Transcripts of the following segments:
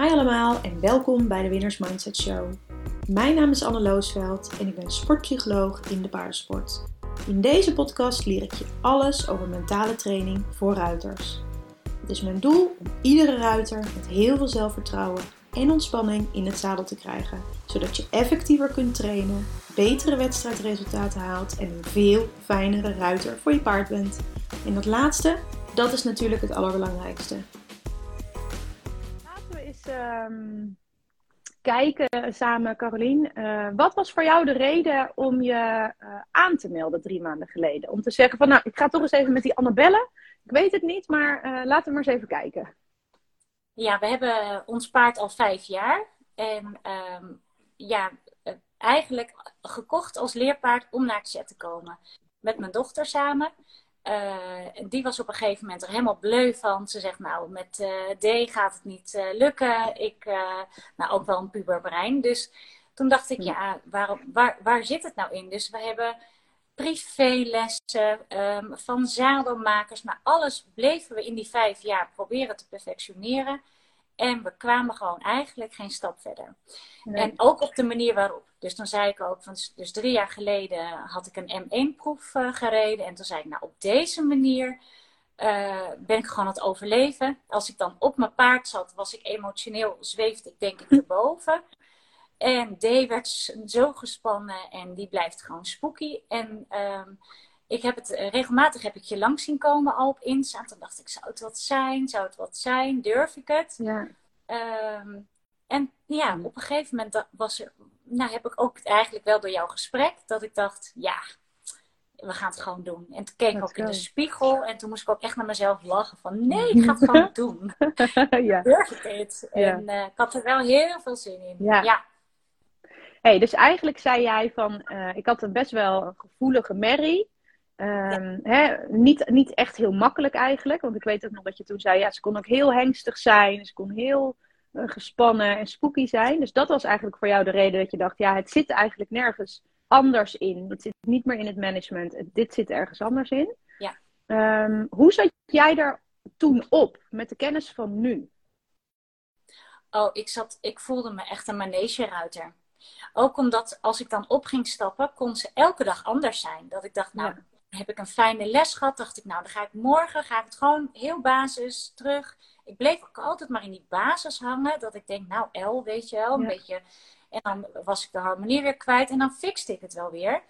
Hi allemaal en welkom bij de Winners Mindset Show. Mijn naam is Anne Loosveld en ik ben sportpsycholoog in de paardensport. In deze podcast leer ik je alles over mentale training voor ruiters. Het is mijn doel om iedere ruiter met heel veel zelfvertrouwen en ontspanning in het zadel te krijgen, zodat je effectiever kunt trainen, betere wedstrijdresultaten haalt en een veel fijnere ruiter voor je paard bent. En dat laatste, dat is natuurlijk het allerbelangrijkste. Ehm, kijken samen, Carolien. Uh, wat was voor jou de reden om je uh, aan te melden drie maanden geleden? Om te zeggen van, nou, ik ga toch eens even met die Annabelle. Ik weet het niet, maar uh, laten we maar eens even kijken. Ja, we hebben ons paard al vijf jaar. En um, ja, eigenlijk gekocht als leerpaard om naar het zet te komen. Met mijn dochter samen. Uh, die was op een gegeven moment er helemaal bleu van. Ze zegt, nou, met uh, D gaat het niet uh, lukken. Ik, nou, ook wel een puberbrein. Dus toen dacht ik, ja, waar, waar, waar zit het nou in? Dus we hebben privélessen um, van zadelmakers. Maar alles bleven we in die vijf jaar proberen te perfectioneren. En we kwamen gewoon eigenlijk geen stap verder. Nee. En ook op de manier waarop. Dus dan zei ik ook, van, dus drie jaar geleden had ik een M1-proef uh, gereden. En toen zei ik, nou op deze manier uh, ben ik gewoon aan het overleven. Als ik dan op mijn paard zat, was ik emotioneel, zweefde ik denk ik erboven. En D werd zo gespannen en die blijft gewoon spooky. En um, ik heb het regelmatig heb ik je langs zien komen al op Insta. Toen dacht ik, zou het wat zijn? Zou het wat zijn? Durf ik het? Ja. Um, en ja, op een gegeven moment was er, nou heb ik ook eigenlijk wel door jouw gesprek, dat ik dacht, ja, we gaan het gewoon doen. En toen keek ik ook in de spiegel en toen moest ik ook echt naar mezelf lachen van, nee, ik ga het gewoon doen. ja. Durf ik? Ja. En uh, ik had er wel heel veel zin in. Ja. ja. Hey, dus eigenlijk zei jij van, uh, ik had een best wel een gevoelige merrie. Um, ja. hè, niet, niet echt heel makkelijk eigenlijk. Want ik weet ook nog dat je toen zei, ja, ze kon ook heel hengstig zijn. Ze kon heel gespannen en spooky zijn. Dus dat was eigenlijk voor jou de reden dat je dacht, ja, het zit eigenlijk nergens anders in. Het zit niet meer in het management. Dit zit ergens anders in. Ja. Um, hoe zat jij daar toen op, met de kennis van nu? Oh, ik, zat, ik voelde me echt een manegeruiter. Ook omdat als ik dan op ging stappen, kon ze elke dag anders zijn. Dat ik dacht, nou, ja. heb ik een fijne les gehad. Dacht ik, nou, dan ga ik morgen, ga ik het gewoon heel basis terug. Ik bleef ook altijd maar in die basis hangen. Dat ik denk, nou, L, weet je wel, een ja. beetje. En dan was ik de harmonie weer kwijt en dan fixte ik het wel weer.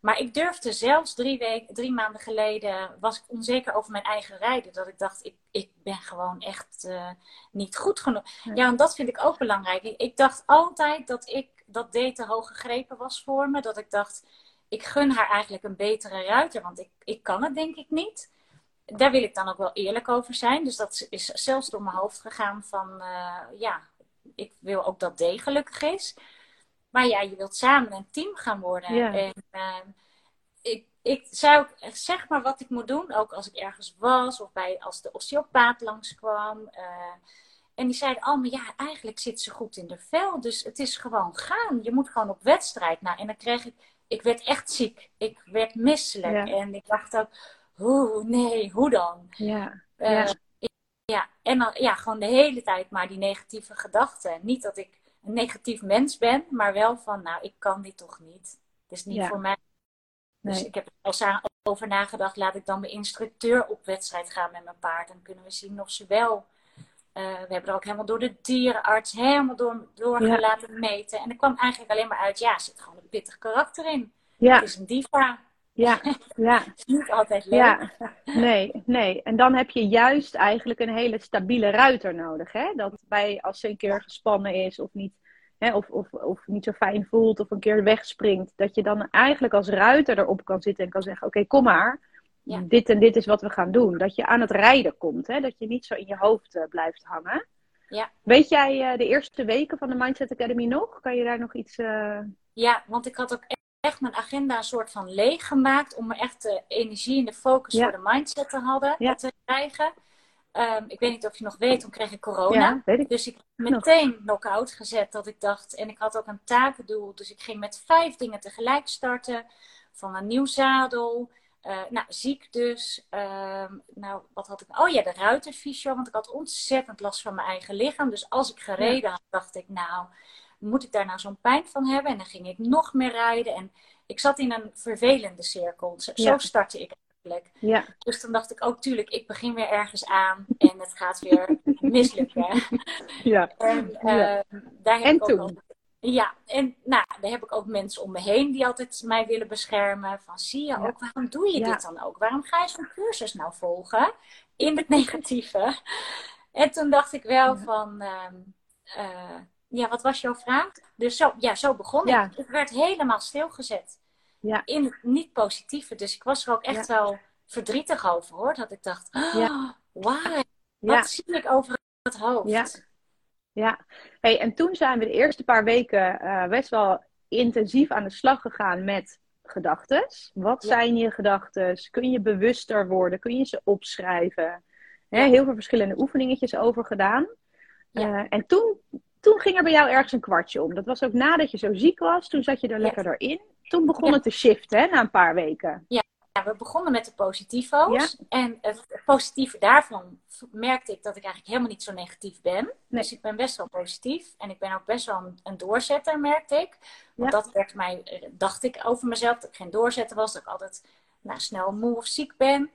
Maar ik durfde zelfs drie, weken, drie maanden geleden, was ik onzeker over mijn eigen rijden. Dat ik dacht, ik, ik ben gewoon echt uh, niet goed genoeg. Ja. ja, en dat vind ik ook belangrijk. Ik, ik dacht altijd dat ik dat D te hoog gegrepen was voor me. Dat ik dacht, ik gun haar eigenlijk een betere ruiter, want ik, ik kan het denk ik niet. Daar wil ik dan ook wel eerlijk over zijn. Dus dat is zelfs door mijn hoofd gegaan van, uh, ja, ik wil ook dat D gelukkig is. Maar ja, je wilt samen een team gaan worden. En uh, ik, ik zou zeg maar wat ik moet doen, ook als ik ergens was of bij, als de osteopaat langskwam. Uh, en die zeiden allemaal, ja, eigenlijk zit ze goed in de vel. Dus het is gewoon gaan. Je moet gewoon op wedstrijd. Nou, en dan kreeg ik, ik werd echt ziek. Ik werd misselijk. En ik dacht ook, hoe, nee, hoe dan? Ja. Uh, ja. ja. En dan, ja, gewoon de hele tijd maar die negatieve gedachten. Niet dat ik een negatief mens ben, maar wel van, nou, ik kan dit toch niet. Het is niet Ja. voor mij. Dus Nee. ik heb er al over nagedacht, laat ik dan mijn instructeur op wedstrijd gaan met mijn paard. Dan kunnen we zien of ze wel. eh, we hebben er ook helemaal door de dierenarts helemaal door, door Ja. laten meten. En er kwam eigenlijk alleen maar uit, ja, er zit gewoon een pittig karakter in. Ja. Het is een diva. Ja. Ja. Het is niet altijd leuk. Ja, nee, nee. En dan heb je juist eigenlijk een hele stabiele ruiter nodig. Hè? Dat bij, als ze een keer gespannen is of niet, hè, of, of, of niet zo fijn voelt of een keer wegspringt, dat je dan eigenlijk als ruiter erop kan zitten en kan zeggen: Oké, kom maar. Ja. Dit en dit is wat we gaan doen. Dat je aan het rijden komt. Hè? Dat je niet zo in je hoofd uh, blijft hangen. Ja. Weet jij uh, de eerste weken van de Mindset Academy nog? Kan je daar nog iets. Uh... Ja, want ik had ook echt mijn agenda een soort van leeg gemaakt om er echt de energie en de focus Ja. voor de mindset te, hadden, Ja. te krijgen. Um, ik weet niet of je nog weet, toen kreeg ik corona. Ja, weet ik. Dus ik heb meteen knock-out gezet dat ik dacht. En ik had ook een takendoel. Dus ik ging met vijf dingen tegelijk starten. Van een nieuw zadel, Uh, nou, ziek dus. Uh, nou, wat had ik? Oh ja, de ruitenfysio. Want ik had ontzettend last van mijn eigen lichaam. Dus als ik gereden had, dacht ik, nou, moet ik daar nou zo'n pijn van hebben? En dan ging ik nog meer rijden. En ik zat in een vervelende cirkel. Zo, ja. startte ik eigenlijk. Ja. Dus dan dacht ik ook, tuurlijk, ik begin weer ergens aan. En het gaat weer mislukken. Ja. En, uh, daar heb en ik ook ja, en nou, daar heb ik ook mensen om me heen die altijd mij willen beschermen. Van zie je ook, waarom doe je dit dan ook? Waarom ga je zo'n cursus nou volgen? In het negatieve. En toen dacht ik wel van, uh, uh, ja, wat was jouw vraag? Dus zo, ja, zo begon ik. Het werd helemaal stilgezet. Ja. In het niet positieve. Dus ik was er ook echt wel verdrietig over hoor. Dat ik dacht, oh, why? Wat zie ik over het hoofd? Ja, hey, en toen zijn we de eerste paar weken uh, best wel intensief aan de slag gegaan met gedachten. Wat zijn je gedachten? Kun je bewuster worden? Kun je ze opschrijven? Heel veel verschillende oefeningetjes over gedaan. Uh, en toen, toen ging er bij jou ergens een kwartje om. Dat was ook nadat je zo ziek was. Toen zat je er lekker erin. Toen begon het te shiften, hè, na een paar weken. Ja, ja, we begonnen met de positivo's. En het positieve daarvan merkte ik dat ik eigenlijk helemaal niet zo negatief ben. Dus ik ben best wel positief. En ik ben ook best wel een, doorzetter, merkte ik. Want dat werd mij, eh, dacht ik over mezelf, dat ik geen doorzetter was. Dat ik altijd nou, snel moe of ziek ben.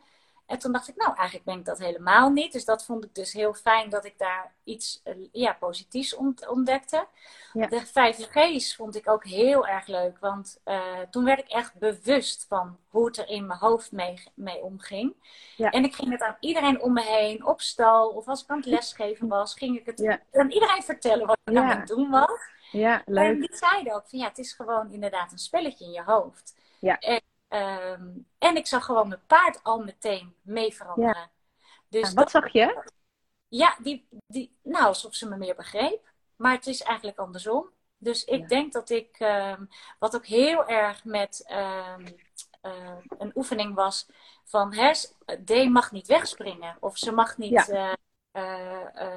En toen dacht ik, nou, eigenlijk ben ik dat helemaal niet. Dus dat vond ik dus heel fijn dat ik daar iets uh, ja, positiefs ontdekte. Ja. De 5G's vond ik ook heel erg leuk. Want uh, toen werd ik echt bewust van hoe het er in mijn hoofd mee, mee omging. Ja. En ik ging het aan iedereen om me heen, op stal of als ik aan het lesgeven was, ging ik het ja. aan iedereen vertellen wat ik aan het doen was. Ja, leuk. En die zeiden ook van ja, het is gewoon inderdaad een spelletje in je hoofd. Ja. En Ehm, en ik zag gewoon mijn paard al meteen mee veranderen. Dus wat zag je? Ja, die, die, nou, alsof ze me meer begreep. Maar het is eigenlijk andersom. Dus ik denk dat ik, ehm, wat ook heel erg met um, uh, een oefening was van hè, D mag niet wegspringen. Of ze mag niet uh, uh,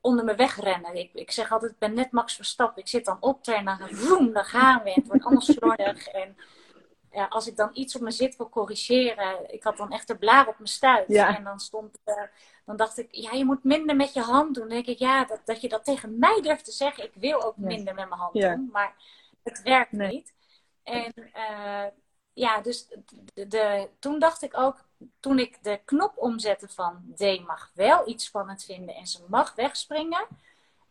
onder me wegrennen. Ik, ik zeg altijd, ik ben net Max Verstappen. Ik zit dan op en dan, vroom, dan gaan we. Het wordt allemaal slordig. En ja, als ik dan iets op mijn zit wil corrigeren, ik had dan echt de blaar op mijn stuit. En dan stond, uh, dan dacht ik, ja, je moet minder met je hand doen. Dan denk ik, ja, dat, dat je dat tegen mij durft te zeggen. Ik wil ook minder met mijn hand doen, maar het werkt niet. En uh, ja, dus de, de, toen dacht ik ook, toen ik de knop omzette van D mag wel iets spannend vinden en ze mag wegspringen.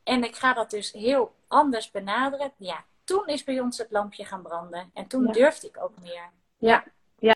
En ik ga dat dus heel anders benaderen. Ja, toen is bij ons het lampje gaan branden. En toen durfde ik ook meer. Ja, ja.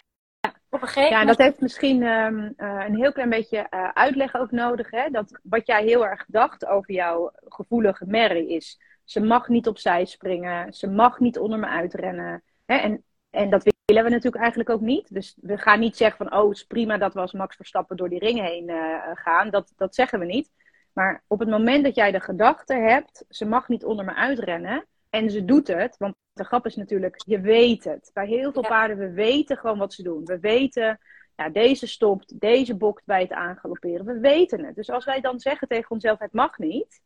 Op een gegeven ja, dat heeft misschien um, uh, een heel klein beetje uh, uitleg ook nodig. Hè? Dat wat jij heel erg dacht over jouw gevoelige merrie is... ze mag niet opzij springen, ze mag niet onder me uitrennen. Hè? En, en dat willen we natuurlijk eigenlijk ook niet. Dus we gaan niet zeggen van... oh, het is prima dat we als Max Verstappen door die ring heen uh, gaan. Dat, dat zeggen we niet. Maar op het moment dat jij de gedachte hebt... ze mag niet onder me uitrennen en ze doet het, want de grap is natuurlijk, je weet het. Bij heel veel paarden, we weten gewoon wat ze doen. We weten, ja, deze stopt, deze bokt bij het aangalopperen. We weten het. Dus als wij dan zeggen tegen onszelf, het mag niet.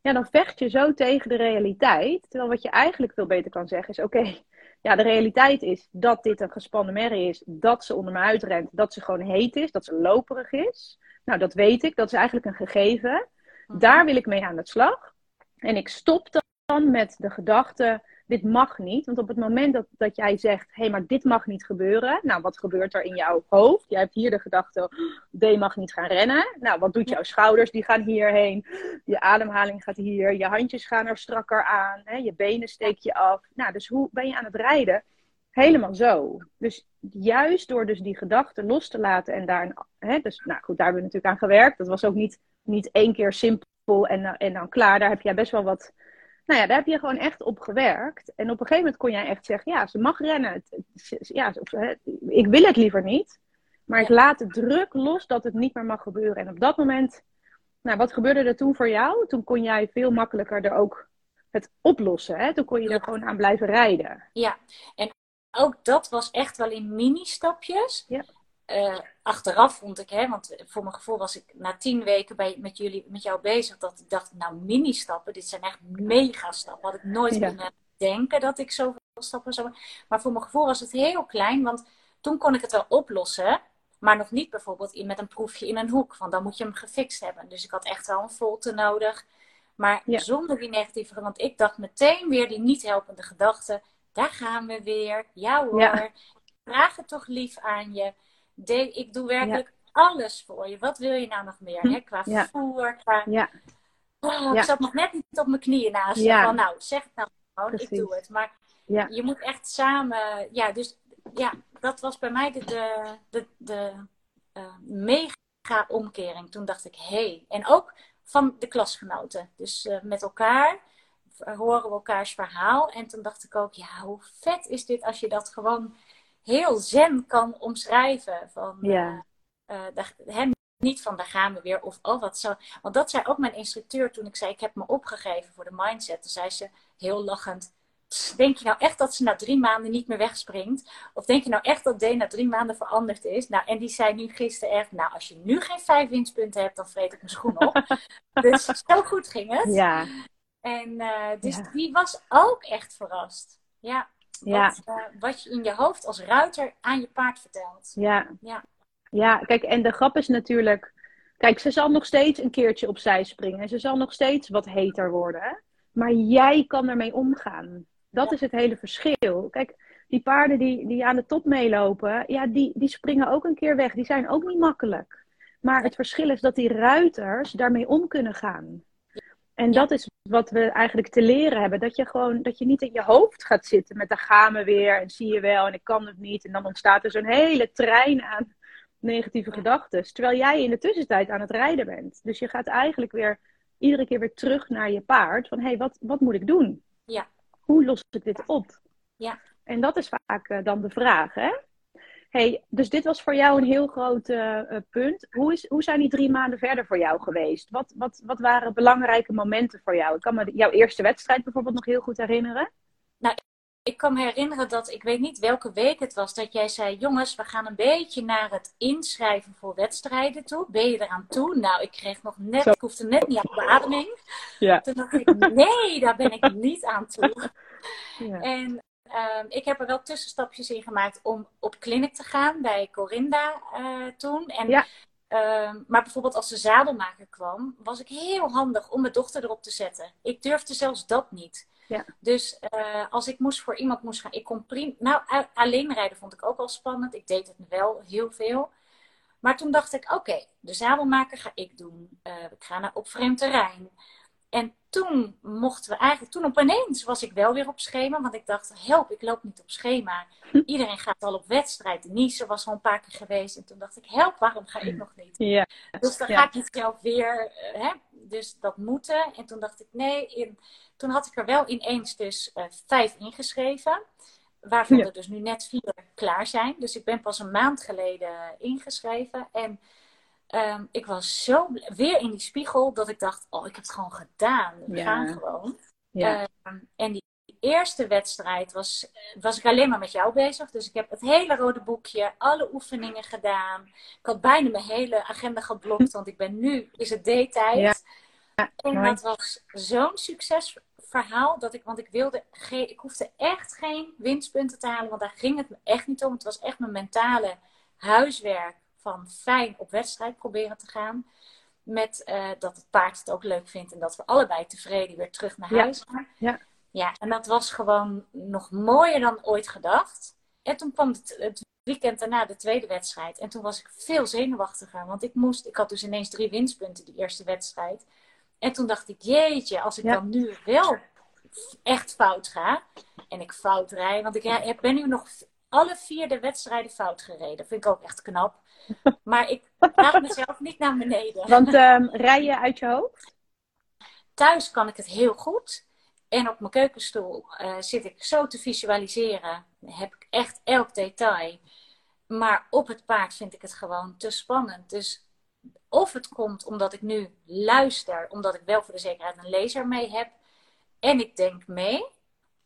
Ja, dan vecht je zo tegen de realiteit. Terwijl wat je eigenlijk veel beter kan zeggen is, oké, ja, de realiteit is dat dit een gespannen merrie is. Dat ze onder me uitrent, dat ze gewoon heet is, dat ze loperig is. Nou, dat weet ik, dat is eigenlijk een gegeven. Mhm. Daar wil ik mee aan de slag. En ik stop dan dan met de gedachte, dit mag niet. Want op het moment dat, dat jij zegt, hé, hey, maar dit mag niet gebeuren. Nou, wat gebeurt er in jouw hoofd? Jij hebt hier de gedachte, D mag niet gaan rennen. Nou, wat doet jouw schouders? Die gaan hierheen. Je ademhaling gaat hier. Je handjes gaan er strakker aan. Hè? Je benen steek je af. Nou, dus hoe ben je aan het rijden? Helemaal zo. Dus juist door dus die gedachten los te laten en daar... Hè, dus, nou goed, daar hebben we natuurlijk aan gewerkt. Dat was ook niet, niet één keer simpel en, en dan klaar. Daar heb jij best wel wat nou ja, daar heb je gewoon echt op gewerkt. En op een gegeven moment kon jij echt zeggen: ja, ze mag rennen. Ja, ik wil het liever niet. Maar ik laat de druk los dat het niet meer mag gebeuren. En op dat moment, nou, wat gebeurde er toen voor jou? Toen kon jij veel makkelijker er ook het oplossen. Hè? Toen kon je er gewoon aan blijven rijden. Ja, en ook dat was echt wel in mini-stapjes. Ja. Uh, achteraf vond ik, hè, want voor mijn gevoel was ik na tien weken bij, met, jullie, met jou bezig, dat ik dacht, nou, mini-stappen, dit zijn echt mega stappen. Had ik nooit kunnen denken dat ik zoveel stappen zou Maar voor mijn gevoel was het heel klein, want Toen kon ik het wel oplossen. Maar nog niet bijvoorbeeld in, met een proefje in een hoek. Want dan moet je hem gefixt hebben. Dus ik had echt wel een volte nodig. Maar zonder die negatieve, want ik dacht meteen weer die niet helpende gedachten. Daar gaan we weer. Ja hoor. Ja. Vraag het toch lief aan je. De, ik doe werkelijk alles voor je. Wat wil je nou nog meer? Hè? Qua vervoer, qua... Ja. Oh, ik zat nog net niet op mijn knieën naast ja. Van, nou, zeg het nou gewoon, ik doe het. Maar je moet echt samen... Ja, dus ja, dat was bij mij de, de, de, de uh, mega omkering. Toen dacht ik, hé. Hey. En ook van de klasgenoten. Dus uh, met elkaar horen we elkaars verhaal. En toen dacht ik ook, ja, hoe vet is dit als je dat gewoon heel zen kan omschrijven. Van, ja. Uh, niet van daar gaan we weer of oh wat zo. Want dat zei ook mijn instructeur toen ik zei ik heb me opgegeven voor de mindset. Toen zei ze heel lachend. Denk je nou echt dat ze na drie maanden niet meer wegspringt? Of denk je nou echt dat D na drie maanden veranderd is? Nou, en die zei nu gisteren echt, nou, als je nu geen vijf winstpunten hebt, dan vreet ik mijn schoen op. dus zo goed ging het. Ja. En uh, dus die was ook echt verrast. Ja. Ja. Wat, uh, wat je in je hoofd als ruiter aan je paard vertelt. Ja. ja. Ja, kijk, en de grap is natuurlijk. Kijk, ze zal nog steeds een keertje opzij springen. En ze zal nog steeds wat heter worden. Hè? Maar jij kan ermee omgaan. Dat is het hele verschil. Kijk, die paarden die, die aan de top meelopen, ja, die, die springen ook een keer weg. Die zijn ook niet makkelijk. Maar het verschil is dat die ruiters daarmee om kunnen gaan. En dat is wat we eigenlijk te leren hebben. Dat je gewoon, dat je niet in je hoofd gaat zitten met daar gaan we weer en zie je wel en ik kan het niet. En dan ontstaat er zo'n hele trein aan negatieve gedachten. Terwijl jij in de tussentijd aan het rijden bent. Dus je gaat eigenlijk weer iedere keer weer terug naar je paard. Van hé, hey, wat, wat moet ik doen? Ja. Hoe los ik dit op? Ja. En dat is vaak uh, dan de vraag, hè? Hey, dus dit was voor jou een heel groot uh, punt. Hoe, is, hoe zijn die drie maanden verder voor jou geweest? Wat, wat, wat waren belangrijke momenten voor jou? Ik kan me jouw eerste wedstrijd bijvoorbeeld nog heel goed herinneren. Nou, ik kan me herinneren dat, ik weet niet welke week het was, dat jij zei: Jongens, we gaan een beetje naar het inschrijven voor wedstrijden toe. Ben je eraan toe? Nou, ik kreeg nog net, ik hoefde net niet aan beademing. Ja. Toen dacht ik: Nee, daar ben ik niet aan toe. Ja. En uh, ik heb er wel tussenstapjes in gemaakt om op clinic te gaan bij Corinda uh, toen. En, ja. uh, maar bijvoorbeeld als de zadelmaker kwam, was ik heel handig om mijn dochter erop te zetten. Ik durfde zelfs dat niet. Ja. Dus uh, als ik moest voor iemand moest gaan, ik kon prima. Nou, alleen rijden vond ik ook wel spannend. Ik deed het wel heel veel. Maar toen dacht ik, oké, de zadelmaker ga ik doen. Uh, ik ga naar op vreemd terrein. En toen mochten we eigenlijk, toen opeens was ik wel weer op schema. Want ik dacht, help, ik loop niet op schema. Iedereen gaat al op wedstrijd. Nice was al een paar keer geweest. En toen dacht ik, help, waarom ga ik nog niet? Ja. Dus dan ga ik niet zelf weer, uh, hè? dus dat moeten. En toen dacht ik, nee, in, toen had ik er wel ineens dus uh, vijf ingeschreven. Waarvan er dus nu net vier klaar zijn. Dus ik ben pas een maand geleden ingeschreven. En um, ik was zo weer in die spiegel dat ik dacht: Oh, ik heb het gewoon gedaan. We ja. gaan gewoon. Ja. Um, en die eerste wedstrijd was, was ik alleen maar met jou bezig. Dus ik heb het hele rode boekje, alle oefeningen gedaan. Ik had bijna mijn hele agenda geblokt, want ik ben nu, is het D-tijd. Ja. En dat was zo'n succesverhaal dat ik, want ik wilde, ik hoefde echt geen winstpunten te halen, want daar ging het me echt niet om. Het was echt mijn mentale huiswerk van fijn op wedstrijd proberen te gaan. Met uh, dat het paard het ook leuk vindt en dat we allebei tevreden weer terug naar huis gaan. Ja. ja, en dat was gewoon nog mooier dan ooit gedacht. En toen kwam het, het weekend daarna de tweede wedstrijd. En toen was ik veel zenuwachtiger. Want ik moest, ik had dus ineens drie winstpunten die eerste wedstrijd. En toen dacht ik, jeetje, als ik dan nu wel echt fout ga. En ik fout rij. Want ik ben nu nog alle vier de wedstrijden fout gereden. Vind ik ook echt knap. Maar ik laat mezelf niet naar beneden. Want um, rij je uit je hoofd? Thuis kan ik het heel goed. En op mijn keukenstoel uh, zit ik zo te visualiseren. Heb ik echt elk detail. Maar op het paard vind ik het gewoon te spannend. Dus of het komt omdat ik nu luister, omdat ik wel voor de zekerheid een laser mee heb. En ik denk mee.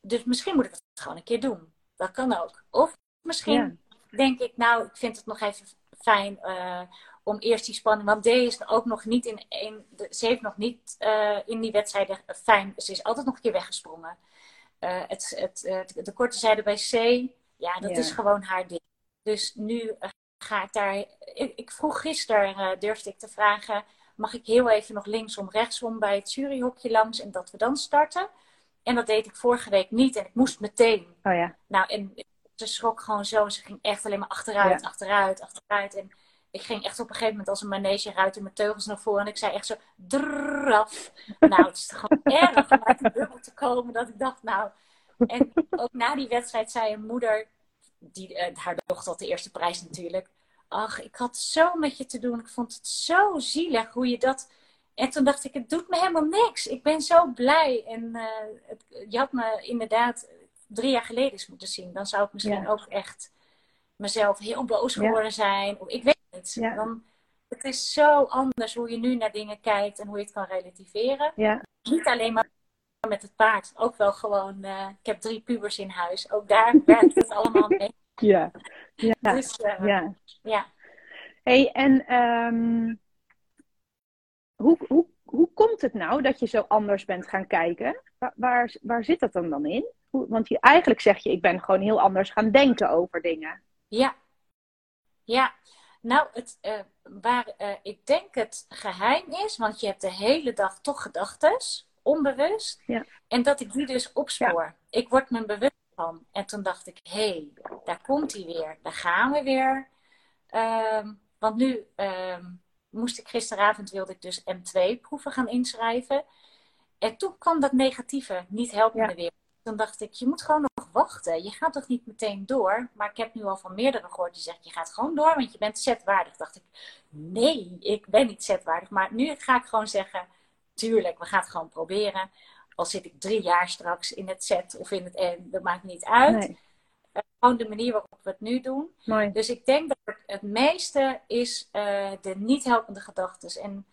Dus misschien moet ik het gewoon een keer doen. Dat kan ook. Of misschien denk ik, nou, ik vind het nog even fijn uh, om eerst die spanning. Want D is ook nog niet in een. Ze heeft nog niet uh, in die wedstrijden fijn. Ze is altijd nog een keer weggesprongen. Uh, het, het, de korte zijde bij C, ja, dat is gewoon haar ding. Dus nu ga ik daar. Ik, ik vroeg gisteren, durfde ik te vragen: mag ik heel even nog linksom, rechtsom bij het juryhokje langs en dat we dan starten? En dat deed ik vorige week niet en ik moest meteen. Oh ja. Nou, en ze schrok gewoon zo. Ze ging echt alleen maar achteruit, achteruit, achteruit. En ik ging echt op een gegeven moment als een manege ruiten mijn teugels naar voren. En ik zei echt zo, draf. Nou, het is gewoon erg om uit de bubbel te komen. Dat ik dacht, nou... En ook na die wedstrijd zei een moeder, die, uh, haar dochter had de eerste prijs natuurlijk. Ach, ik had zo met je te doen. Ik vond het zo zielig hoe je dat... En toen dacht ik, het doet me helemaal niks. Ik ben zo blij. En uh, het, je had me inderdaad drie jaar geleden eens moeten zien. Dan zou ik misschien ook echt mezelf heel boos geworden ja. zijn. Of ik weet het. Ja. Dan, het is zo anders hoe je nu naar dingen kijkt en hoe je het kan relativeren. Ja. Niet alleen maar met het paard. Ook wel gewoon, uh, ik heb drie pubers in huis. Ook daar werkt het allemaal mee. Ja. Ja. Dus, uh, ja. ja. hey, en um, hoe, hoe, hoe komt het nou dat je zo anders bent gaan kijken? Waar, waar, waar zit dat dan, dan in? Hoe, want je, eigenlijk zeg je, ik ben gewoon heel anders gaan denken over dingen. Ja. Ja. Nou, het, uh, waar uh, ik denk het geheim is, want je hebt de hele dag toch gedachtes, onbewust. Ja. En dat ik die dus opspoor. Ja. Ik word me bewust van. En toen dacht ik, hé, hey, daar komt hij weer. Daar gaan we weer. Um, want nu um, moest ik gisteravond, wilde ik dus M2-proeven gaan inschrijven. En toen kwam dat negatieve, niet helpen ja. weer. Toen dacht ik, je moet gewoon nog wachten. Je gaat toch niet meteen door? Maar ik heb nu al van meerdere gehoord die zeggen, je gaat gewoon door, want je bent zetwaardig. dacht ik, nee, ik ben niet zetwaardig. Maar nu ga ik gewoon zeggen, tuurlijk, we gaan het gewoon proberen. Al zit ik drie jaar straks in het zet of in het N, dat maakt niet uit. Nee. Gewoon de manier waarop we het nu doen. Mooi. Dus ik denk dat het, het meeste is uh, de niet helpende gedachten. En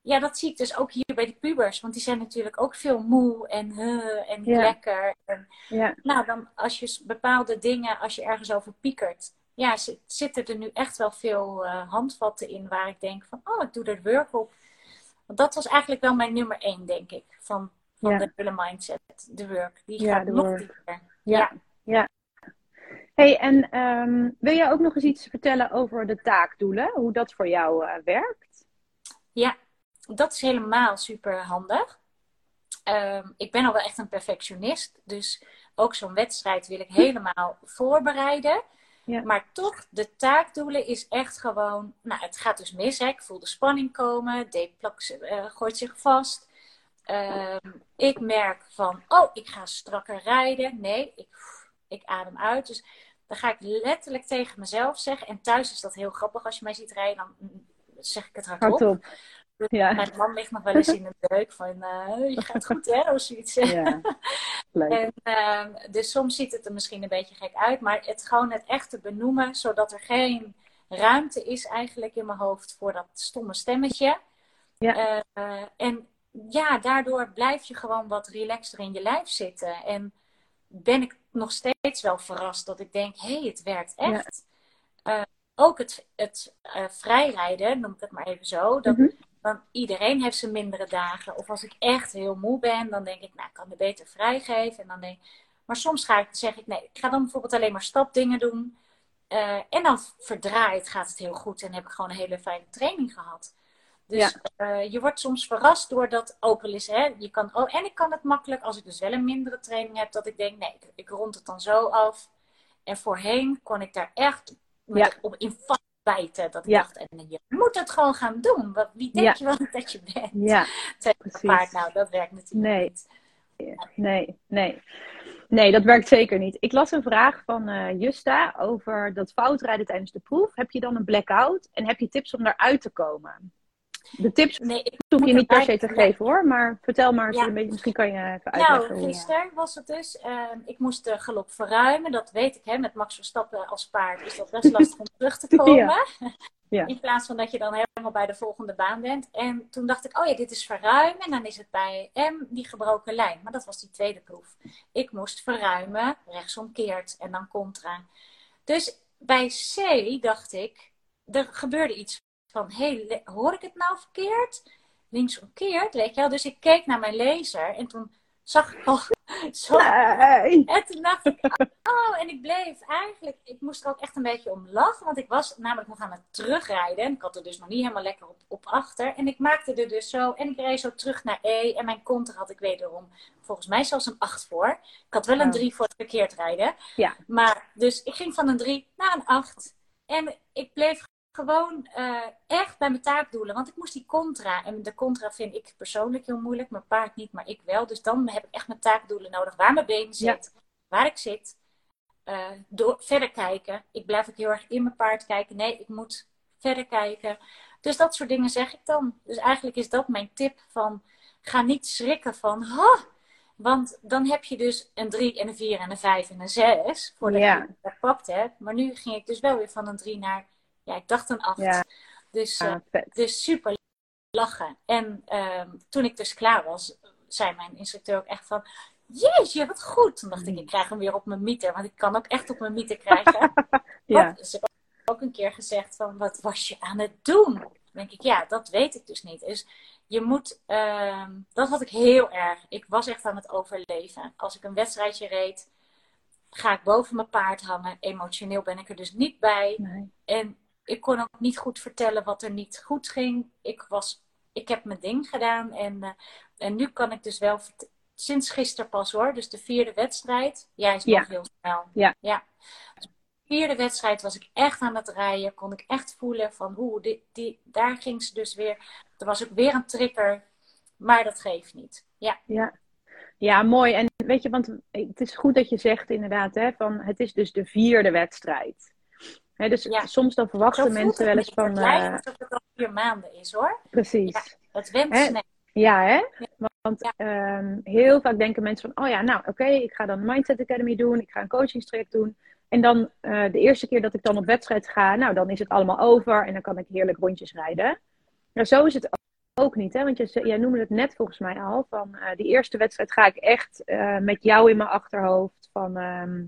ja, dat zie ik dus ook hier bij de pubers. Want die zijn natuurlijk ook veel moe en huh, en Ja. lekker. En, Ja. nou, dan als je bepaalde dingen, als je ergens over piekert. Ja, zit- zitten er nu echt wel veel eh, handvatten in waar ik denk van, oh, ik doe er work op. Want dat was eigenlijk wel mijn nummer één, denk ik, van, van Ja. de mindset, de work. Die Ja, gaat nog work. dieper. Ja. ja. Hey, en ehm, wil jij ook nog eens iets vertellen over de taakdoelen? Hoe dat voor jou eh, werkt? Ja, dat is helemaal super handig. Ehm, ik ben al wel echt een perfectionist. Dus ook zo'n wedstrijd wil ik helemaal voorbereiden. Ja. Maar toch, de taakdoelen is echt gewoon. Nou, het gaat dus mis. Hè? Ik voel de spanning komen. De plak eh, gooit zich vast. Ehm, ik merk van, oh, ik ga strakker rijden. Nee, ik, ik adem uit. Dus dan ga ik letterlijk tegen mezelf zeggen. En thuis is dat heel grappig. Als je mij ziet rijden, dan zeg ik het hardop. Hardop. Dus Ja. Mijn man ligt nog wel eens in de deuk van, eh, je gaat goed hè, of zoiets. Ja. Leuk. En, ehm, dus soms ziet het er misschien een beetje gek uit, maar het gewoon het echte benoemen, zodat er geen ruimte is eigenlijk in mijn hoofd voor dat stomme stemmetje. Ja. Eh, en ja, daardoor blijf je gewoon wat relaxter in je lijf zitten. En ben ik nog steeds wel verrast dat ik denk, hé, hey, het werkt echt. Eh, ook het, het eh, vrijrijden, noem ik het maar even zo, dat, Mhm. dan iedereen heeft zijn mindere dagen. Of als ik echt heel moe ben, dan denk ik, nou, ik kan er beter vrijgeven. En dan denk, maar soms ga ik, zeg ik, nee, ik ga dan bijvoorbeeld alleen maar stapdingen doen. Eh, en dan verdraait, gaat het heel goed en heb ik gewoon een hele fijne training gehad. Dus eh, je wordt soms verrast door dat ook al is, hè, je kan, oh, en ik kan het makkelijk, als ik dus wel een mindere training heb, dat ik denk, nee, ik, ik rond het dan zo af. En voorheen kon ik daar echt me Ja. op in vastbijten. Dat ik Ja. dacht, en je moet het gewoon gaan doen. Wat, wie denk je wel dat je bent? Ja, paard, nou, dat werkt natuurlijk Nee. niet. nee, nee. Nee, dat werkt zeker niet. Ik las een vraag van eh, Justa over dat foutrijden tijdens de proef. Heb je dan een blackout en heb je tips om daaruit te komen? De tips Nee, ik hoef je niet per se te geven hoor, maar vertel maar eens Ja. een beetje. Misschien kan je even uitleggen. Nou, gisteren was het dus. Ehm, ik moest de galop verruimen. Dat weet ik, hè. Met Max Verstappen als paard is dat best lastig om terug te komen. Ja. In plaats van dat je dan helemaal bij de volgende baan bent. En toen dacht ik, oh ja, dit is verruimen. En dan is het bij M die gebroken lijn. Maar dat was die tweede proef. Ik moest verruimen, rechtsomkeerd en dan contra. Dus bij C dacht ik, er gebeurde iets van, hey, hoor ik het nou verkeerd? Linksomkeerd, weet je wel. Dus ik keek naar mijn laser en toen zag ik al Zo. Nee. En toen dacht ik, oh, en ik bleef eigenlijk, ik moest er ook echt een beetje om lachen, want ik was namelijk nog aan het terugrijden. En ik had er dus nog niet helemaal lekker op, op achter. En ik maakte er dus zo, en ik reed zo terug naar E. En mijn konter had ik wederom, volgens mij zelfs een 8 voor. Ik had wel een Oh. 3 voor het verkeerd rijden. Ja. Maar, dus ik ging van een 3 naar een 8. En ik bleef gewoon eh, echt bij mijn taakdoelen. Want ik moest die contra. En de contra vind ik persoonlijk heel moeilijk. Mijn paard niet, maar ik wel. Dus dan heb ik echt mijn taakdoelen nodig. Waar mijn been zit. Waar ik zit. eh, door, verder kijken. Ik blijf ook heel erg in mijn paard kijken. Nee, ik moet verder kijken. Dus dat soort dingen zeg ik dan. Dus eigenlijk is dat mijn tip van... Ga niet schrikken van... Ha, want dan heb je dus een 3 en een 4 en een 5 en een 6. Voordat Ja. je het gepakt hebt. Maar nu ging ik dus wel weer van een 3 naar... Ja, ik dacht een 8. Ja. Dus, eh, dus super lachen. En ehm, toen ik dus klaar was, zei mijn instructeur ook echt van... Jeetje, wat goed. Toen dacht ik, ik krijg hem weer op mijn mieter. Want ik kan ook echt op mijn mieter krijgen. Ja. Wat, ze heeft ook een keer gezegd van, wat was je aan het doen? Dan denk ik, ja, dat weet ik dus niet. Dus je moet, ehm, dat had ik heel erg. Ik was echt aan het overleven. Als ik een wedstrijdje reed, ga ik boven mijn paard hangen. Emotioneel ben ik er dus niet bij. Nee. En ik kon ook niet goed vertellen wat er niet goed ging. Ik, was, ik heb mijn ding gedaan. En, eh, en nu kan ik dus wel, sinds gisteren pas hoor, dus de vierde wedstrijd. Jij is Ja. nog heel snel. Ja. ja. Dus de vierde wedstrijd was ik echt aan het rijden. Kon ik echt voelen van, hoe die, die, daar ging ze dus weer. Er was ook weer een trigger. Maar dat geeft niet. Ja, Ja. ja, mooi. En weet je, want het is goed dat je zegt inderdaad, hè, van het is dus de vierde wedstrijd. Dus Ja. soms dan verwachten mensen wel het eens van. Het lijkt alsof het al vier maanden is hoor. precies. Het went Hè? snel. Ja, hè? Want ehm, heel vaak denken mensen van, oh ja, nou oké, ik ga dan een Mindset Academy doen, ik ga een coachingstraject doen. En dan eh, de eerste keer dat ik dan op wedstrijd ga, nou dan is het allemaal over en dan kan ik heerlijk rondjes rijden. Maar zo is het ook niet, hè? Want je, jij noemde het net volgens mij al, van eh, die eerste wedstrijd ga ik echt eh, met jou in mijn achterhoofd. Van, ehm, eh,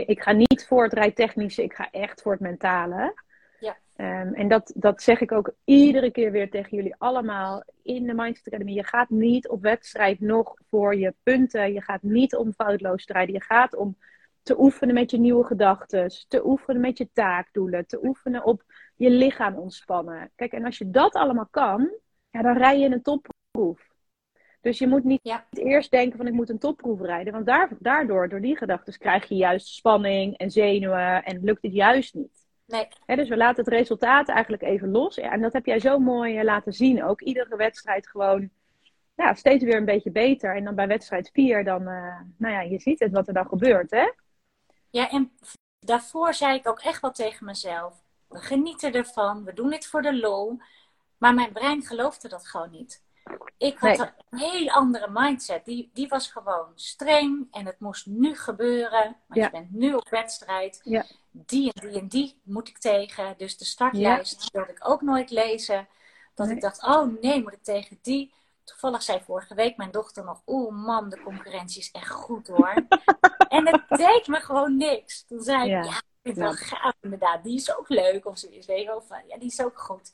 ik ga niet voor het rijtechnische, ik ga echt voor het mentale. Ja. Ehm, en dat, dat zeg ik ook iedere keer weer tegen jullie allemaal in de Mindset Academy. Je gaat niet op wedstrijd nog voor je punten. Je gaat niet om foutloos te rijden. Je gaat om te oefenen met je nieuwe gedachten. Te oefenen met je taakdoelen. Te oefenen op je lichaam ontspannen. Kijk, en als je dat allemaal kan, ja, dan rij je een topproef. Dus je moet niet Ja. eerst denken van ik moet een topproef rijden. Want daar, daardoor, door die gedachten, krijg je juist spanning en zenuwen. En lukt het juist niet. Nee, dus we laten het resultaat eigenlijk even los. Ja, en dat heb jij zo mooi eh, laten zien ook. Iedere wedstrijd gewoon ja, steeds weer een beetje beter. En dan bij wedstrijd 4, dan, eh, nou ja, je ziet het wat er dan gebeurt, hè? Ja, en daarvoor zei ik ook echt wel tegen mezelf. We genieten ervan, we doen dit voor de lol. Maar mijn brein geloofde dat gewoon niet. Ik had Nee. een heel andere mindset. Die, die was gewoon streng en het moest nu gebeuren. Want Ja. je bent nu op wedstrijd. Ja. Die en die en die moet ik tegen. Dus de startlijst wilde ik ook nooit lezen. Dat Nee. ik dacht, oh nee, moet ik tegen die. Toevallig zei vorige week mijn dochter nog, oeh man, de concurrentie is echt goed hoor. en het deed me gewoon niks. Toen zei ik, Ja. ja, ik vind het wel gaaf inderdaad. Die is ook leuk. Of zoiets, weet je wel. Van, ja, die is ook goed.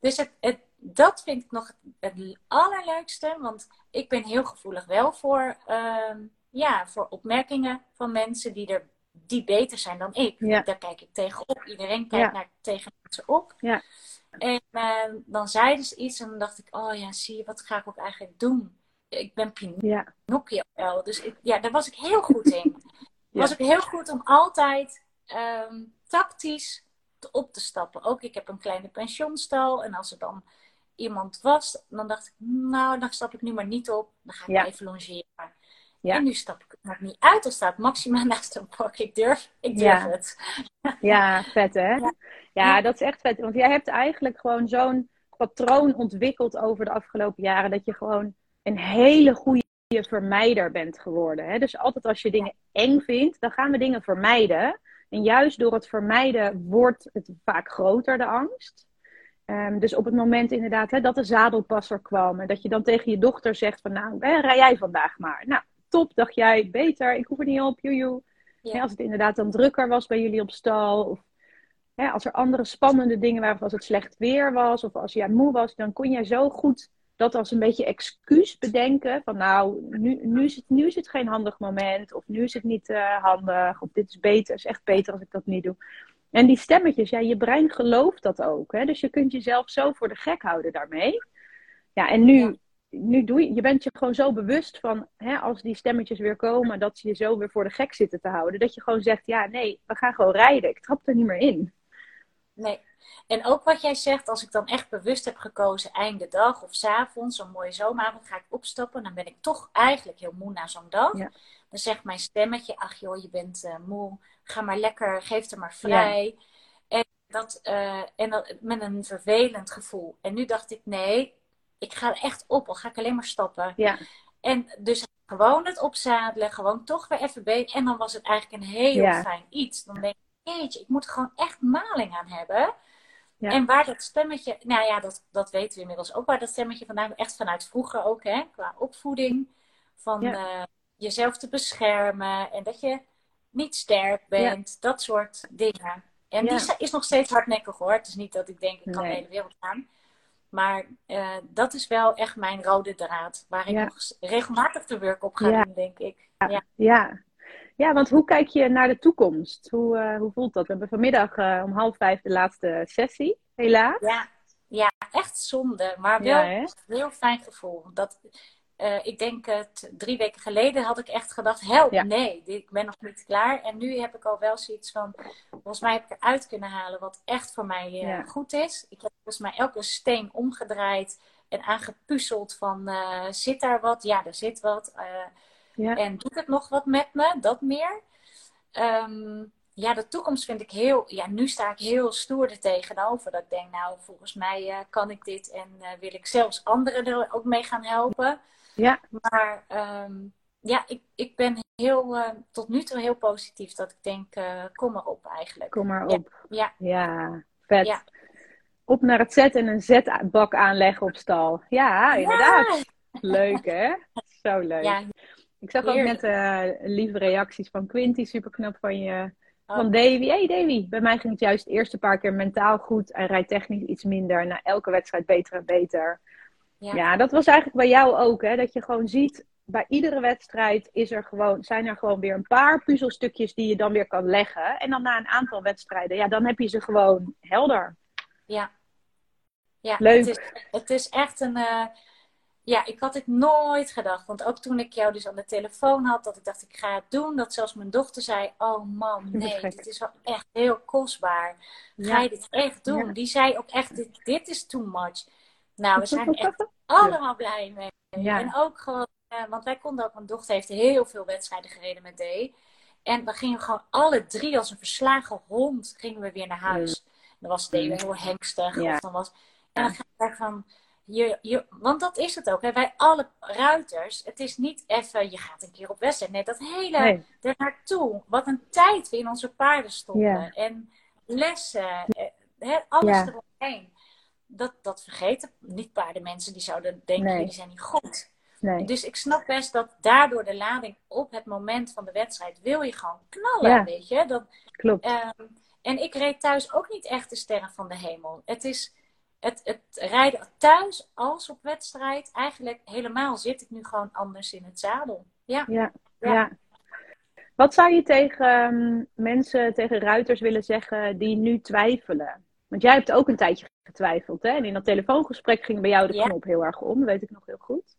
Dus het, het, dat vind ik nog het allerleukste. Want ik ben heel gevoelig wel voor, ehm, ja, voor opmerkingen van mensen die, er, die beter zijn dan ik. Ja. Daar kijk ik tegenop. Iedereen kijkt Ja. naar, tegen mensen op. Ja. En eh, dan zeiden ze iets en dan dacht ik, oh ja, zie je, wat ga ik ook eigenlijk doen? Ik ben Pinocchio wel. Dus ik, ja, daar was ik heel goed in. Was ik heel goed om altijd ehm, tactisch te- op te stappen. Ook ik heb een kleine pensioenstal. En als er dan iemand was, dan dacht ik, nou, dan stap ik nu maar niet op. Dan ga ik Ja. even longeren. Ja. En nu stap ik er niet uit. Dan staat Maxima naast een park. Ik durf, ik durf Ja. het. ja vet hè? Ja. Ja. dat is echt vet. Want jij hebt eigenlijk gewoon zo'n patroon ontwikkeld over de afgelopen jaren. Dat je gewoon een hele goede vermijder bent geworden. Hè? Dus altijd als je dingen eng vindt, dan gaan we dingen vermijden. En juist door het vermijden wordt het vaak groter, de angst. Ehm, dus op het moment inderdaad hè, dat de zadelpasser kwam. En dat je dan tegen je dochter zegt van nou, rij jij vandaag maar. Nou, top, dacht jij, beter, ik hoef er niet op, joejoe. Ja. Hè, als het inderdaad dan drukker was bij jullie op stal. Of hè, als er andere spannende dingen waren, of als het slecht weer was. Of als jij moe was, dan kon jij zo goed dat als een beetje excuus bedenken. Van nou, nu, nu, is, het, nu is het geen handig moment. Of nu is het niet uh, handig. Of dit is beter. Is echt beter als ik dat niet doe. En die stemmetjes, ja, je brein gelooft dat ook. Hè? Dus je kunt jezelf zo voor de gek houden daarmee. Ja, en nu, nu doe je, je bent je gewoon zo bewust van, hè, als die stemmetjes weer komen, dat ze je zo weer voor de gek zitten te houden. Dat je gewoon zegt, ja, nee, we gaan gewoon rijden. Ik trap er niet meer in. Nee. En ook wat jij zegt, als ik dan echt bewust heb gekozen, einde dag of s avonds, zo'n mooie zomeravond, ga ik opstappen. Dan ben ik toch eigenlijk heel moe na zo'n dag. Dan zegt mijn stemmetje, ach joh, je bent uh, moe. Ga maar lekker, geef er maar vrij. En, dat, uh, en dat met een vervelend gevoel. En nu dacht ik, nee, ik ga er echt op. Al ga ik alleen maar stappen. Ja. En dus gewoon het opzadelen, gewoon toch weer even bezig. En dan was het eigenlijk een heel fijn iets. Dan denk ik, jeetje, ik moet er gewoon echt maling aan hebben. Ja. En waar dat stemmetje, nou ja, dat, dat weten we inmiddels ook, waar dat stemmetje vandaan, echt vanuit vroeger ook, hè, qua opvoeding, van uh, jezelf te beschermen en dat je niet sterk bent, dat soort dingen. En die is nog steeds hardnekkig hoor. Het is niet dat ik denk, ik kan de hele wereld aan. Maar uh, dat is wel echt mijn rode draad. Waar ik nog regelmatig de werk op ga doen, denk ik. Ja. Ja. Want hoe kijk je naar de toekomst? Hoe, uh, hoe voelt dat? We hebben vanmiddag uh, om half vijf de laatste sessie, helaas. Ja, ja echt zonde. Maar wel een heel fijn gevoel. Dat, uh, ik denk het drie weken geleden had ik echt gedacht: help, nee, ik ben nog niet klaar. En nu heb ik al wel zoiets van: volgens mij heb ik eruit kunnen halen wat echt voor mij ja. goed is. Ik heb volgens mij elke steen omgedraaid en aangepuzzeld van: zit daar wat? Ja, er zit wat. Ja. En doet het nog wat met me? Dat meer. Um, ja, de toekomst vind ik heel. Ja, nu sta ik heel stoer er tegenover. Dat ik denk, nou, volgens mij uh, kan ik dit en uh, wil ik zelfs anderen er ook mee gaan helpen. Ja. Maar um, ja, ik, ik ben heel, uh, tot nu toe heel positief. Dat ik denk, kom maar op eigenlijk. Kom maar op. Ja, ja. vet. Ja. Op naar het zetten en een zetbak aanleggen op stal. Ja, inderdaad. Leuk hè? Zo leuk. Ik zag ook net uh, lieve reacties van Quinty, super knap van je. Oh. Van Davy. Hey Davy, bij mij ging het juist de eerste paar keer mentaal goed en rijtechnisch iets minder. Na elke wedstrijd beter en beter. Ja. ja, dat was eigenlijk bij jou ook. Hè? Dat je gewoon ziet, bij iedere wedstrijd is er gewoon, zijn er gewoon weer een paar puzzelstukjes die je dan weer kan leggen. En dan na een aantal wedstrijden, ja, dan heb je ze gewoon helder. Ja, ja Leuk. Het is, het is echt een. Uh ja, ik had het nooit gedacht. Want ook toen ik jou dus aan de telefoon had, dat ik dacht, ik ga het doen. Dat zelfs mijn dochter zei, oh man, nee, dit is wel echt heel kostbaar. Ga je dit echt doen? Die zei ook echt, dit, dit is too much. Nou, we zijn echt allemaal blij mee. En ook gewoon, uh, want wij konden ook, mijn dochter heeft heel veel wedstrijden gereden met D. En we gingen gewoon alle drie als een verslagen hond, gingen we weer naar huis. Dan was D heel hengstig. Of dan was, en dan ga ik van je, je, want dat is het ook. Hè? Wij alle ruiters, het is niet even, je gaat een keer op wedstrijd. Nee, dat hele nee. er naartoe. Wat een tijd we in onze paarden stonden. En lessen, eh, hè, alles ja. eromheen. Dat, dat vergeten niet paardenmensen. Die zouden denken, nee. die zijn niet goed. Nee. Dus ik snap best dat daardoor de lading op het moment van de wedstrijd wil je gewoon knallen, ja. weet je. Dat, Klopt. Um, en ik reed thuis ook niet echt de sterren van de hemel. Het is het, het rijden thuis als op wedstrijd, eigenlijk helemaal zit ik nu gewoon anders in het zadel. Ja. Ja, ja. Wat zou je tegen um, mensen, tegen ruiters willen zeggen die nu twijfelen? Want jij hebt ook een tijdje getwijfeld, hè? En in dat telefoongesprek ging bij jou de knop heel erg om, weet ik nog heel goed.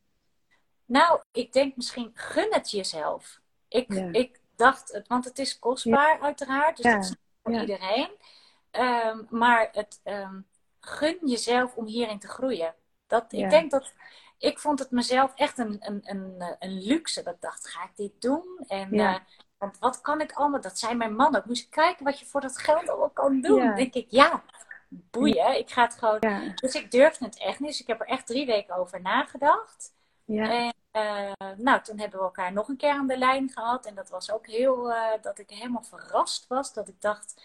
Nou, ik denk misschien gun het jezelf. Ik, ik dacht, het, want het is kostbaar uiteraard, dus dat is voor iedereen. Um, maar het, um, gun jezelf om hierin te groeien. Dat, Ik denk dat ik vond het mezelf echt een, een, een, een luxe. Dat ik dacht, ga ik dit doen? En ja. uh, want wat kan ik allemaal? Dat zei mijn man ook. Moest ik kijken wat je voor dat geld allemaal kan doen. Ja. denk ik, ja, boeien. Ik ga het gewoon. Ja. Dus ik durfde het echt niet. Dus ik heb er echt drie weken over nagedacht. Ja. En uh, nou, toen hebben we elkaar nog een keer aan de lijn gehad. En dat was ook heel, uh, dat ik helemaal verrast was. Dat ik dacht,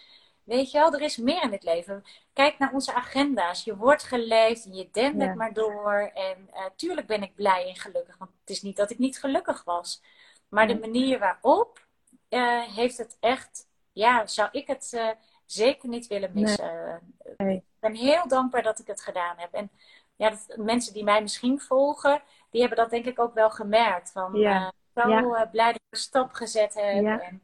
Weet je wel, er is meer in het leven. Kijk naar onze agenda's. Je wordt geleefd en je dendert maar door. En uh, tuurlijk ben ik blij en gelukkig. Want het is niet dat ik niet gelukkig was. Maar de manier waarop uh, heeft het echt... Ja, zou ik het uh, zeker niet willen missen. Nee. Ik ben heel dankbaar dat ik het gedaan heb. En ja, dat, mensen die mij misschien volgen, die hebben dat denk ik ook wel gemerkt. Van, Ja. eh, zo Ja. eh, blij dat ik een stap gezet heb. En,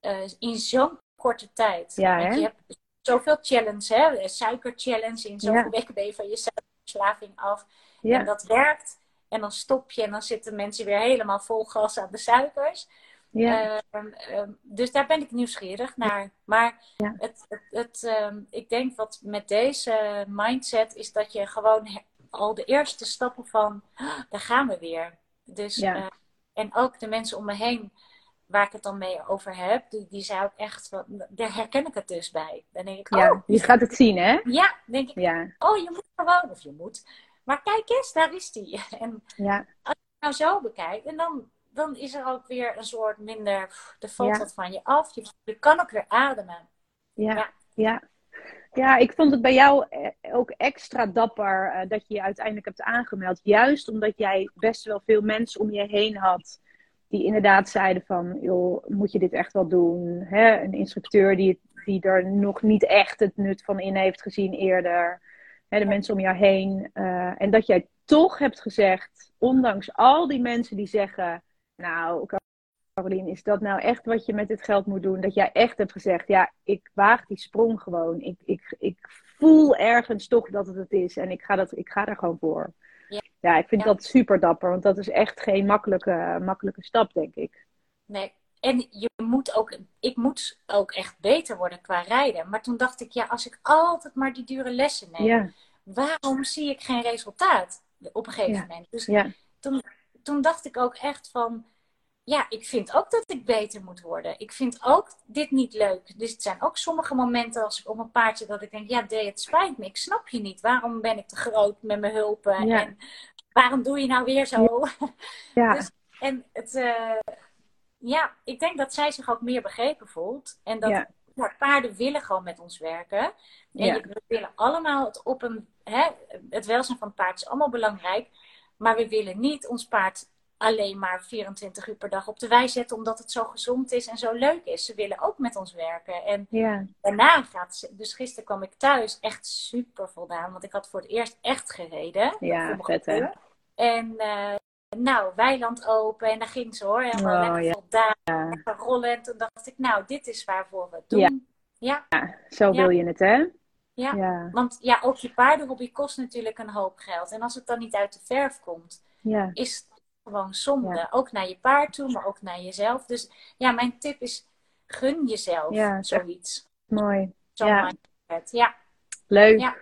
eh, in zo'n korte tijd. Ja, Want je hebt zoveel challenge, hè? Suikerchallenge. In zoveel Ja. weken ben je van je suikerverslaving af. Ja. En dat werkt. En dan stop je en dan zitten mensen weer helemaal vol gas aan de suikers. Ja. Ehm, ehm, dus daar ben ik nieuwsgierig naar. Maar Ja. het, het, het, ehm, ik denk wat met deze mindset is dat je gewoon al de eerste stappen van, "Ah, daar gaan we weer. Dus, Ja. eh, en ook de mensen om me heen waar ik het dan mee over heb, die, die zei ook echt, van, daar herken ik het dus bij. Dan denk ik, ja. oh, Je gaat het zien, hè? ja, denk ik, Ja. oh, je moet gewoon, of je moet. Maar kijk eens, daar is die. En Ja. nou zo bekijkt. En dan, dan is er ook weer een soort minder. Er valt Ja. wat van je af. Je, je kan ook weer ademen. Ja, Ja. ja. Ja, ik vond het bij jou eh, ook extra dapper eh, dat je je uiteindelijk hebt aangemeld. Juist omdat jij best wel veel mensen om je heen had die inderdaad zeiden van, joh, moet je dit echt wel doen? Hè? Een instructeur die, die er nog niet echt het nut van in heeft gezien eerder. Hè, de mensen om jou heen. eh, en dat jij toch hebt gezegd, ondanks al die mensen die zeggen, nou, Carolien, is dat nou echt wat je met dit geld moet doen? Dat jij echt hebt gezegd, ja, ik waag die sprong gewoon. Ik, ik, ik voel ergens toch dat het het is en ik ga, dat, ik ga er gewoon voor. Ja. Ja, ik vind Ja. dat super dapper, want dat is echt geen makkelijke, makkelijke stap, denk ik. Nee. En je moet ook, ik moet ook echt beter worden qua rijden. Maar toen dacht ik, ja, als ik altijd maar die dure lessen neem, Ja, waarom zie ik geen resultaat op een gegeven moment? Dus ja, toen, toen dacht ik ook echt van, ja, ik vind ook dat ik beter moet worden. Ik vind ook dit niet leuk. Dus het zijn ook sommige momenten als ik op een paardje dat ik denk, ja, Dee, het spijt me. Ik snap je niet. Waarom ben ik te groot met mijn hulpen? Ja. En waarom doe je nou weer zo? ja, Dus- En het, eh, ja, ik denk dat zij zich ook meer begrepen voelt. En dat Ja. paarden willen gewoon met ons werken. En we willen allemaal het op een, hè, het welzijn van het paard is allemaal belangrijk. Maar we willen niet ons paard alleen maar 24 uur per dag op de wei zetten, omdat het zo gezond is en zo leuk is. Ze willen ook met ons werken. En ja, daarna gaat ze, dus gisteren kwam ik thuis echt super voldaan, want ik had voor het eerst echt gereden. Ja, vet, hè? En eh, nou, weiland open en daar ging ze hoor, helemaal Oh, lekker ja. voldaan, ja. lekker rollen. En toen dacht ik, nou, dit is waarvoor we het doen. Ja. ja. Zo wil je het, hè? Ja. Want ja, ook je paardenhobby kost natuurlijk een hoop geld. En als het dan niet uit de verf komt, ja, is het gewoon zonde. Ja. Ook naar je paard toe, maar ook naar jezelf. Dus ja, mijn tip is, gun jezelf Ja, zoiets. mooi. Zo'n Ja. Ja, Leuk. Ja.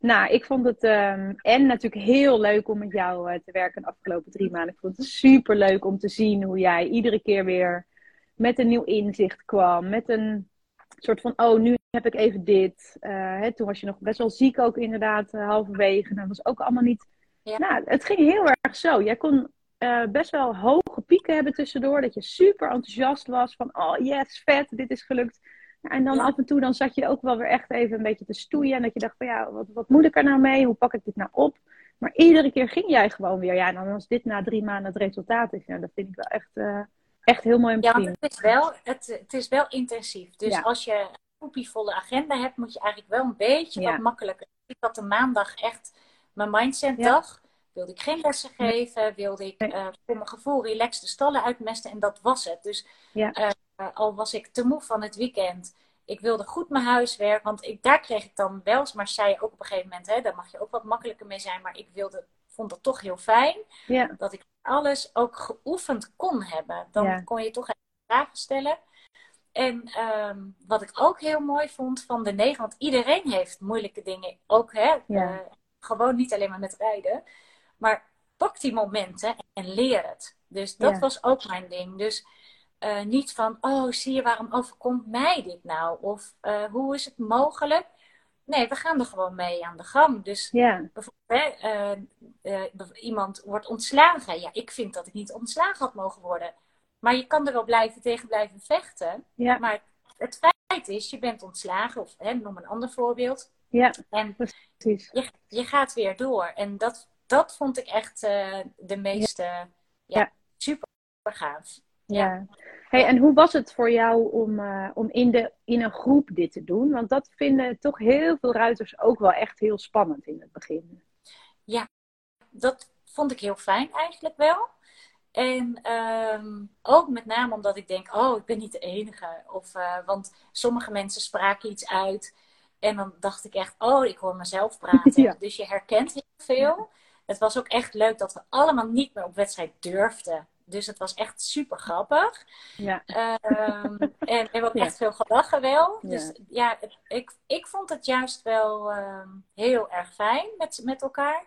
Nou, ik vond het ehm, en natuurlijk heel leuk om met jou eh, te werken de afgelopen drie maanden. Ik vond het super leuk om te zien hoe jij iedere keer weer met een nieuw inzicht kwam. Met een soort van, oh, nu heb ik even dit. Eh, hè, toen was je nog best wel ziek ook inderdaad, eh, halverwege. Dat was ook allemaal niet... Ja. Nou, het ging heel erg zo. Jij kon eh, best wel hoge pieken hebben tussendoor. Dat je super enthousiast was van, oh yes, vet, dit is gelukt. En dan Ja. af en toe dan zat je ook wel weer echt even een beetje te stoeien. En dat je dacht van ja, wat, wat moet ik er nou mee? Hoe pak ik dit nou op? Maar iedere keer ging jij gewoon weer. Ja, en dan als dit na drie maanden het resultaat is. Ja, dat vind ik wel echt, eh, echt heel mooi om te ja want zien. het is wel, het, het is wel intensief. Dus Ja. als je een poepievolle agenda hebt, moet je eigenlijk wel een beetje Ja. wat makkelijker. Ik had de maandag echt mijn mindsetdag. Wilde ik geen lessen geven, wilde ik eh, voor mijn gevoel relaxed de stallen uitmesten en dat was het. Dus Ja. eh, al was ik te moe van het weekend, ik wilde goed mijn huiswerk, want ik, daar kreeg ik dan wel, maar zei ook op een gegeven moment, hè, daar mag je ook wat makkelijker mee zijn, maar ik wilde, vond het toch heel fijn Ja, dat ik alles ook geoefend kon hebben. Dan Ja. kon je toch even vragen stellen. En ehm, wat ik ook heel mooi vond van de negen, want iedereen heeft moeilijke dingen, ook hè, Ja. eh, gewoon niet alleen maar met rijden, maar pak die momenten en leer het. Dus dat Ja. was ook mijn ding. Dus eh, niet van, oh zie je waarom overkomt mij dit nou? Of eh, hoe is het mogelijk? Nee, we gaan er gewoon mee aan de gang. Dus ja, bijvoorbeeld, hè, eh, iemand wordt ontslagen. Ja, ik vind dat ik niet ontslagen had mogen worden. Maar je kan er wel blijven tegen blijven vechten. ja, Maar het feit is, je bent ontslagen. Of hè, noem een ander voorbeeld. Ja, En precies. je, je gaat weer door. En dat, dat vond ik echt eh, de meeste ja. Ja. super gaaf. Ja. Hey, en hoe was het voor jou om, eh, om in, de, in een groep dit te doen? Want dat vinden toch heel veel ruiters ook wel echt heel spannend in het begin. dat vond ik heel fijn eigenlijk wel. En ehm, ook met name omdat ik denk, oh, ik ben niet de enige. Of, uh, want sommige mensen spraken iets uit. En dan dacht ik echt, oh, ik hoor mezelf praten. Dus je herkent heel veel. Het was ook echt leuk dat we allemaal niet meer op wedstrijd durfden. Dus het was echt super grappig. Ja. Um, en we hebben ook echt veel gelachen wel. Dus ja, ik, ik vond het juist wel um, heel erg fijn met, met elkaar.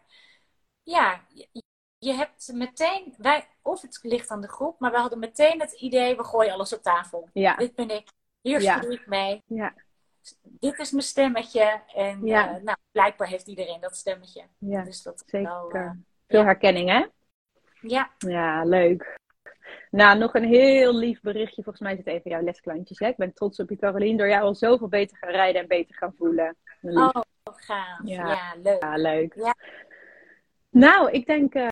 Ja, je, je hebt meteen, wij, of het ligt aan de groep, maar we hadden meteen het idee, we gooien alles op tafel. Ja. Dit ben ik, hier ja. ik mee. Ja. Dit is mijn stemmetje. En ja. Uh, nou, blijkbaar heeft iedereen dat stemmetje. Ja, dus dat zeker. Wel, uh, Veel herkenning, hè? Ja. Ja, leuk. Nou, nog een heel lief berichtje. Volgens mij het even jouw lesklantjes. Hè? Ik ben trots op je, Caroline. Door jou al zoveel beter gaan rijden en beter gaan voelen. Oh, gaaf. Ja, ja leuk. Ja, leuk. Ja. Nou, ik denk uh,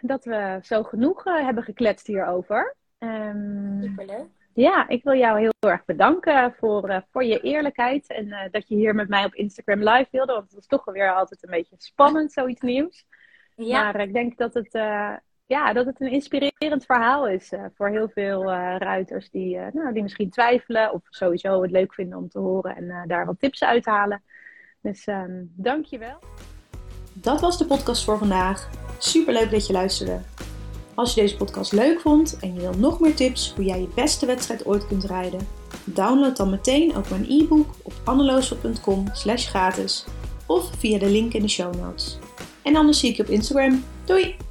dat we zo genoeg hebben gekletst hierover. Um, Superleuk. Ja, ik wil jou heel erg bedanken voor, uh, voor je eerlijkheid. En dat je hier met mij op Instagram live wilde. Want het was toch weer altijd een beetje spannend, zoiets nieuws. Ja. Maar ik denk dat het ja, dat het een inspirerend verhaal is uh, voor heel veel uh, ruiters die, uh, nou, die misschien twijfelen of sowieso het leuk vinden om te horen en daar wat tips uit te halen. Dus um, dankjewel. Dat was de podcast voor vandaag. Super leuk dat je luisterde. Als je deze podcast leuk vond en je wil nog meer tips hoe jij je beste wedstrijd ooit kunt rijden, download dan meteen ook mijn e-book op anneloosel.com slash gratis of via de link in de show notes. En anders zie ik je op Instagram. Doei!